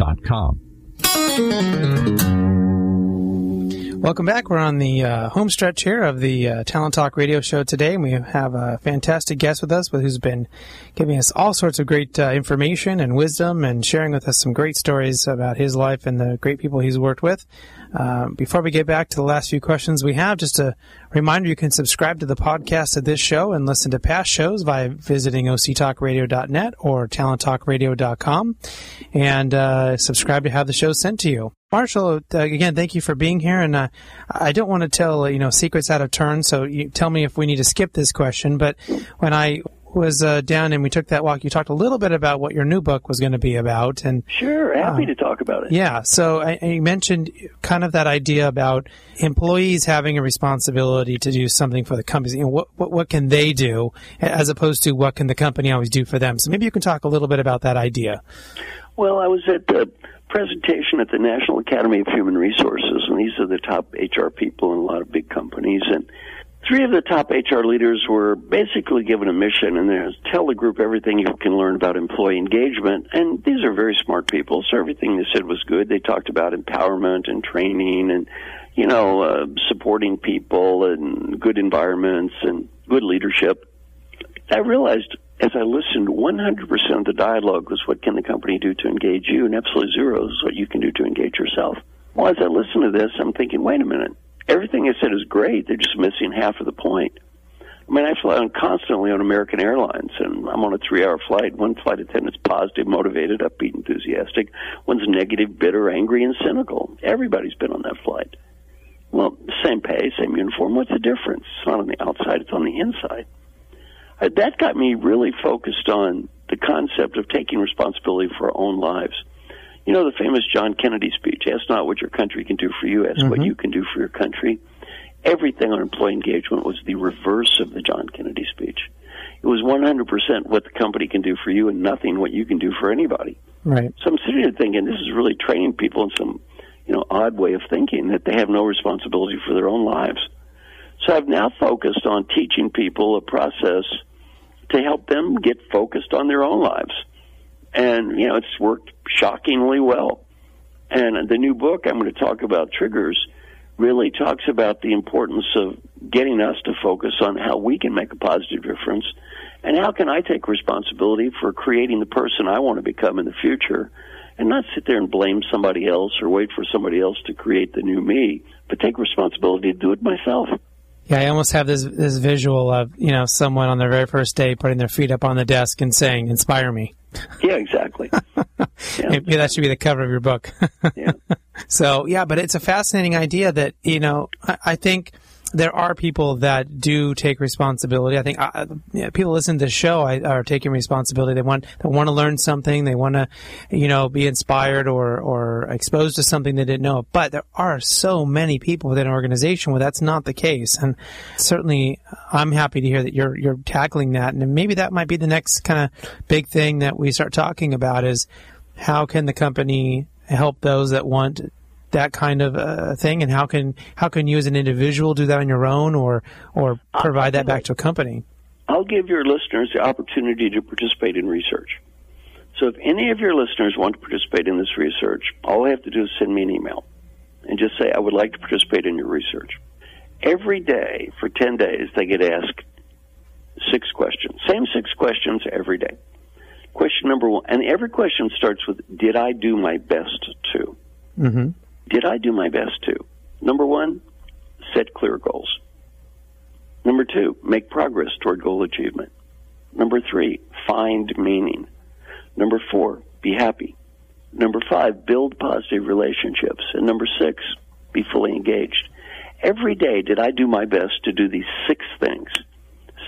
succession-strategies.com Welcome back. We're on the uh, home stretch here of the uh, Talent Talk radio show today, and we have a fantastic guest with us who's been giving us all sorts of great uh, information and wisdom and sharing with us some great stories about his life and the great people he's worked with. Uh, before we get back to the last few questions we have, just a reminder you can subscribe to the podcast of this show and listen to past shows by visiting octalkradio.net or talenttalkradio.com and uh, subscribe to have the show sent to you. Marshall, uh, again, thank you for being here. And uh, I don't want to tell you know secrets out of turn, so tell me if we need to skip this question. But when I was uh, down and we took that walk, you talked a little bit about what your new book was going to be about. And sure, happy uh, to talk about it. Yeah. So I, I, mentioned kind of that idea about employees having a responsibility to do something for the company. You know, what, what what can they do as opposed to what can the company always do for them? So maybe you can talk a little bit about that idea. Well, I was at the presentation at the National Academy of Human Resources, and these are the top HR people in a lot of big companies, and three of the top HR leaders were basically given a mission, and there's tell the group everything you can learn about employee engagement. And these are very smart people, so everything they said was good. They talked about empowerment and training, and you know, uh, supporting people and good environments and good leadership. I realized as I listened, 100% of the dialogue was what can the company do to engage you, and absolutely zero is what you can do to engage yourself. Well, as I listen to this, I'm thinking, wait a minute everything I said is great. They're just missing half of the point. I mean, I fly on constantly on American Airlines, and I'm on a three-hour flight. One flight attendant's positive, motivated, upbeat, enthusiastic. One's negative, bitter, angry, and cynical. Everybody's been on that flight. Well, same pay, same uniform. What's the difference? It's not on the outside; it's on the inside. Uh, that got me really focused on the concept of taking responsibility for our own lives. You know the famous John Kennedy speech, ask not what your country can do for you, ask mm-hmm. what you can do for your country. Everything on employee engagement was the reverse of the John Kennedy speech. It was 100% what the company can do for you and nothing what you can do for anybody. Right. So I'm sitting here thinking this is really training people in some, you know, odd way of thinking that they have no responsibility for their own lives. So I've now focused on teaching people a process to help them get focused on their own lives and you know it's worked shockingly well. And the new book I'm going to talk about triggers really talks about the importance of getting us to focus on how we can make a positive difference and how can I take responsibility for creating the person I want to become in the future and not sit there and blame somebody else or wait for somebody else to create the new me, but take responsibility to do it myself. Yeah, I almost have this this visual of you know someone on their very first day putting their feet up on the desk and saying, "Inspire me." Yeah, exactly. Yeah. Maybe that should be the cover of your book. Yeah. So yeah, but it's a fascinating idea that you know I, I think there are people that do take responsibility. I think uh, yeah, people listen to the show I, are taking responsibility. They want they want to learn something. They want to you know be inspired or or exposed to something they didn't know. But there are so many people within an organization where that's not the case, and certainly I'm happy to hear that you're you're tackling that. And maybe that might be the next kind of big thing that we start talking about is how can the company help those that want that kind of uh, thing, and how can how can you as an individual do that on your own, or or provide that back to a company? I'll give your listeners the opportunity to participate in research. So if any of your listeners want to participate in this research, all they have to do is send me an email and just say, I would like to participate in your research. Every day for 10 days, they get asked six questions. Same six questions every day. Question number one, and every question starts with, Did I do my best to? Mm-hmm. Did I do my best to? Number one, set clear goals. Number two, make progress toward goal achievement. Number three, find meaning. Number four, be happy. Number five, build positive relationships. And number six, be fully engaged. Every day, did I do my best to do these six things?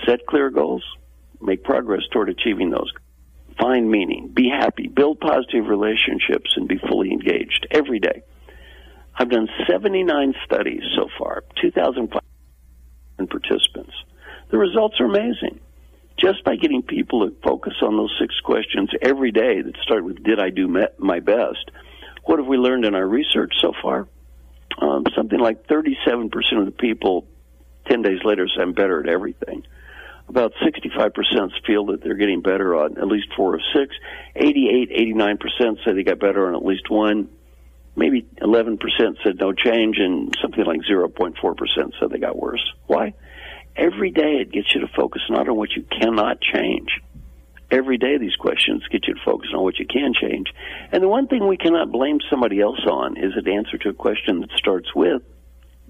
Set clear goals, make progress toward achieving those, find meaning, be happy, build positive relationships, and be fully engaged every day. I've done 79 studies so far, 2,005 participants. The results are amazing. Just by getting people to focus on those six questions every day that start with, Did I do my best? What have we learned in our research so far? Um, something like 37% of the people 10 days later say, I'm better at everything. About 65% feel that they're getting better on at least four of six. 88, 89% say they got better on at least one maybe 11% said no change, and something like 0.4% said they got worse. Why? Every day it gets you to focus not on what you cannot change. Every day these questions get you to focus on what you can change. And the one thing we cannot blame somebody else on is an answer to a question that starts with,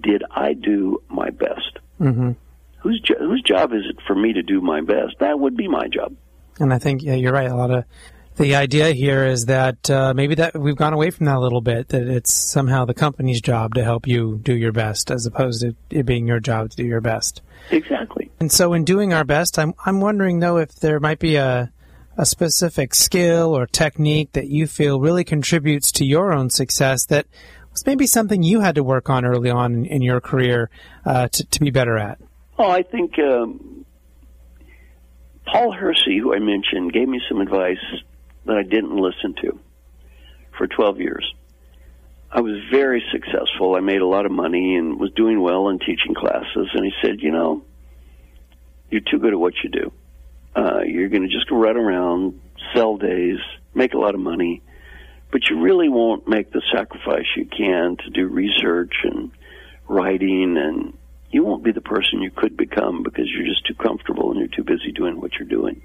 Did I do my best? Mm-hmm. Whose, jo- whose job is it for me to do my best? That would be my job. And I think yeah, you're right. A lot of the idea here is that uh, maybe that we've gone away from that a little bit. That it's somehow the company's job to help you do your best, as opposed to it being your job to do your best. Exactly. And so, in doing our best, I'm I'm wondering though if there might be a a specific skill or technique that you feel really contributes to your own success that was maybe something you had to work on early on in, in your career uh, to, to be better at. Oh, I think um, Paul Hersey, who I mentioned, gave me some advice that I didn't listen to for 12 years. I was very successful. I made a lot of money and was doing well in teaching classes. And he said, You know, you're too good at what you do. Uh, you're going to just go right around, sell days, make a lot of money, but you really won't make the sacrifice you can to do research and writing, and you won't be the person you could become because you're just too comfortable and you're too busy doing what you're doing.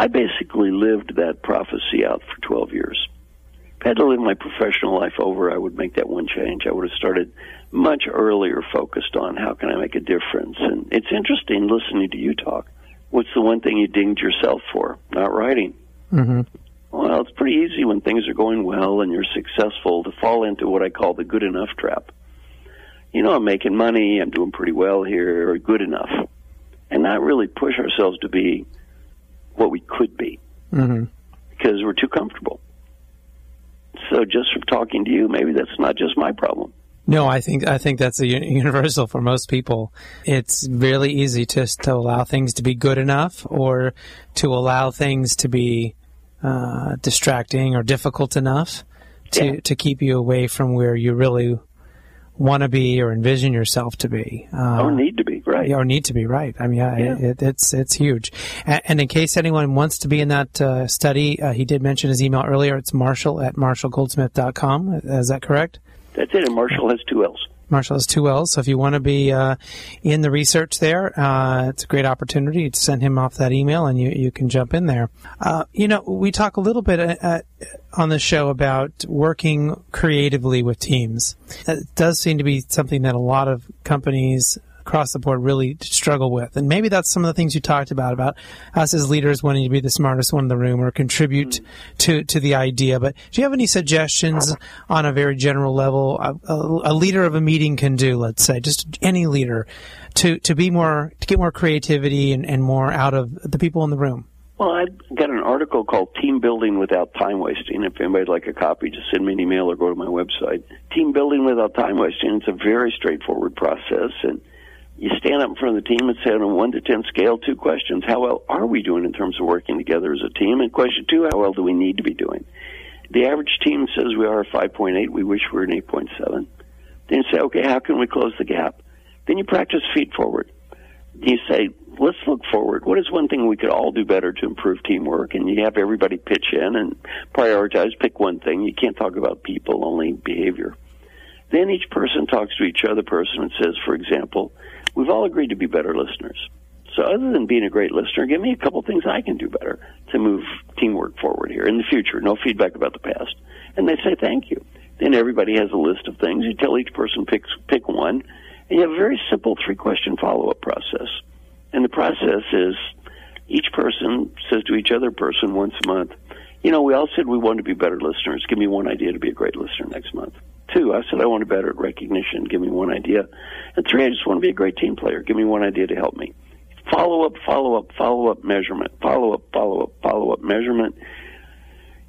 I basically lived that prophecy out for 12 years. If I had to live my professional life over, I would make that one change. I would have started much earlier focused on how can I make a difference. And it's interesting listening to you talk. What's the one thing you dinged yourself for? Not writing. Mm-hmm. Well, it's pretty easy when things are going well and you're successful to fall into what I call the good enough trap. You know, I'm making money, I'm doing pretty well here, or good enough. And not really push ourselves to be what we could be mm-hmm. because we're too comfortable. So just from talking to you, maybe that's not just my problem. No, I think I think that's a universal for most people. It's really easy to to allow things to be good enough, or to allow things to be uh, distracting or difficult enough to Yeah. to keep you away from where you really want to be or envision yourself to be. Uh, or need to be, right? Or need to be right. I mean, yeah, Yeah. It, it's it's huge. And, and in case anyone wants to be in that uh, study, uh, he did mention his email earlier. It's Marshall at marshallgoldsmith.com. Is that correct? That's it. And Marshall has two L's. Marshall has two L's. So if you want to be uh, in the research there, uh, it's a great opportunity to send him off that email, and you you can jump in there. Uh, you know, we talk a little bit uh, on the show about working creatively with teams. It does seem to be something that a lot of companies across the board really struggle with. And maybe that's some of the things you talked about, about us as leaders wanting to be the smartest one in the room or contribute mm-hmm. to, to the idea. But do you have any suggestions on a very general level a, a, a leader of a meeting can do, let's say, just any leader to, to be more, to get more creativity and, and more out of the people in the room? Well, I've got an article called Team Building Without Time Wasting. If anybody'd like a copy, just send me an email or go to my website. Team Building Without Time Wasting. It's a very straightforward process. And you stand up in front of the team and say on a 1 to 10 scale, two questions. How well are we doing in terms of working together as a team? And question two, how well do we need to be doing? The average team says we are a 5.8. We wish we were an 8.7. Then you say, okay, how can we close the gap? Then you practice feed forward. You say, let's look forward. What is one thing we could all do better to improve teamwork? And you have everybody pitch in and prioritize, pick one thing. You can't talk about people, only behavior. Then each person talks to each other person and says, for example, we've all agreed to be better listeners. So other than being a great listener, give me a couple things I can do better to move teamwork forward here in the future. No feedback about the past. And they say thank you. Then everybody has a list of things. You tell each person picks pick one, and you have a very simple three question follow up process. And the process is each person says to each other person once a month, you know, we all said we want to be better listeners. Give me one idea to be a great listener next month. Two, I said I want to be better at recognition. Give me one idea. And three, I just want to be a great team player. Give me one idea to help me. Follow up, follow up, follow up, measurement. Follow up, follow up, follow up, measurement.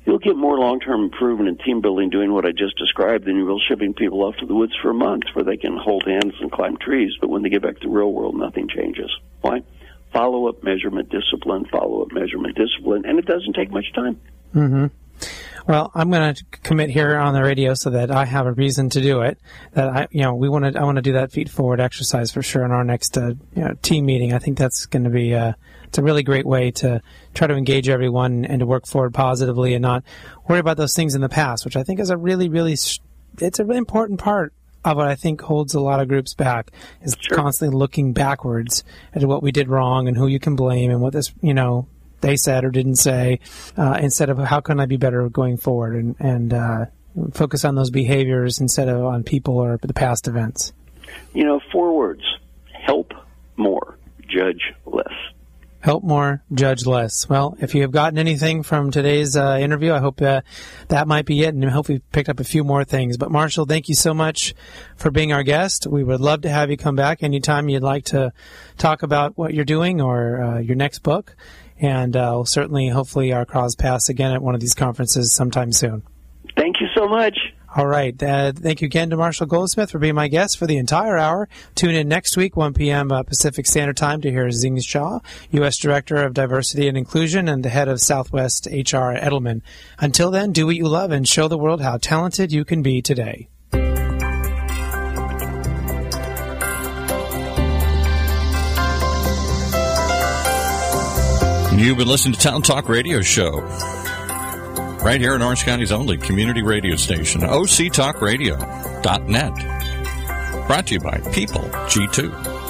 You'll get more long-term improvement in team building doing what I just described than you will shipping people off to the woods for a month where they can hold hands and climb trees. But when they get back to the real world, nothing changes. Why? Follow up, measurement, discipline, follow up, measurement, discipline, and it doesn't take much time. Mm-hmm. Well, I'm going to commit here on the radio so that I have a reason to do it. That I, you know, we want to, I want to do that feed forward exercise for sure in our next, uh, you know, team meeting. I think that's going to be, uh, it's a really great way to try to engage everyone and to work forward positively and not worry about those things in the past, which I think is a really, really, it's a really important part of what I think holds a lot of groups back is sure. constantly looking backwards at what we did wrong and who you can blame and what this, you know, they said or didn't say, uh, instead of how can I be better going forward and, and uh, focus on those behaviors instead of on people or the past events. You know, four words help more, judge less. Help more, judge less. Well, if you have gotten anything from today's uh, interview, I hope uh, that might be it, and I hope we picked up a few more things. But Marshall, thank you so much for being our guest. We would love to have you come back anytime you'd like to talk about what you're doing or uh, your next book and uh, we'll certainly, hopefully, our cross paths again at one of these conferences sometime soon. Thank you so much. All right. Uh, thank you again to Marshall Goldsmith for being my guest for the entire hour. Tune in next week, 1 p.m. Uh, Pacific Standard Time, to hear Zing Shaw, U.S. Director of Diversity and Inclusion and the head of Southwest HR Edelman. Until then, do what you love and show the world how talented you can be today. You've been listening to Talent Talk Radio Show. Right here in Orange County's only community radio station, octalkradio.net. Brought to you by People G2.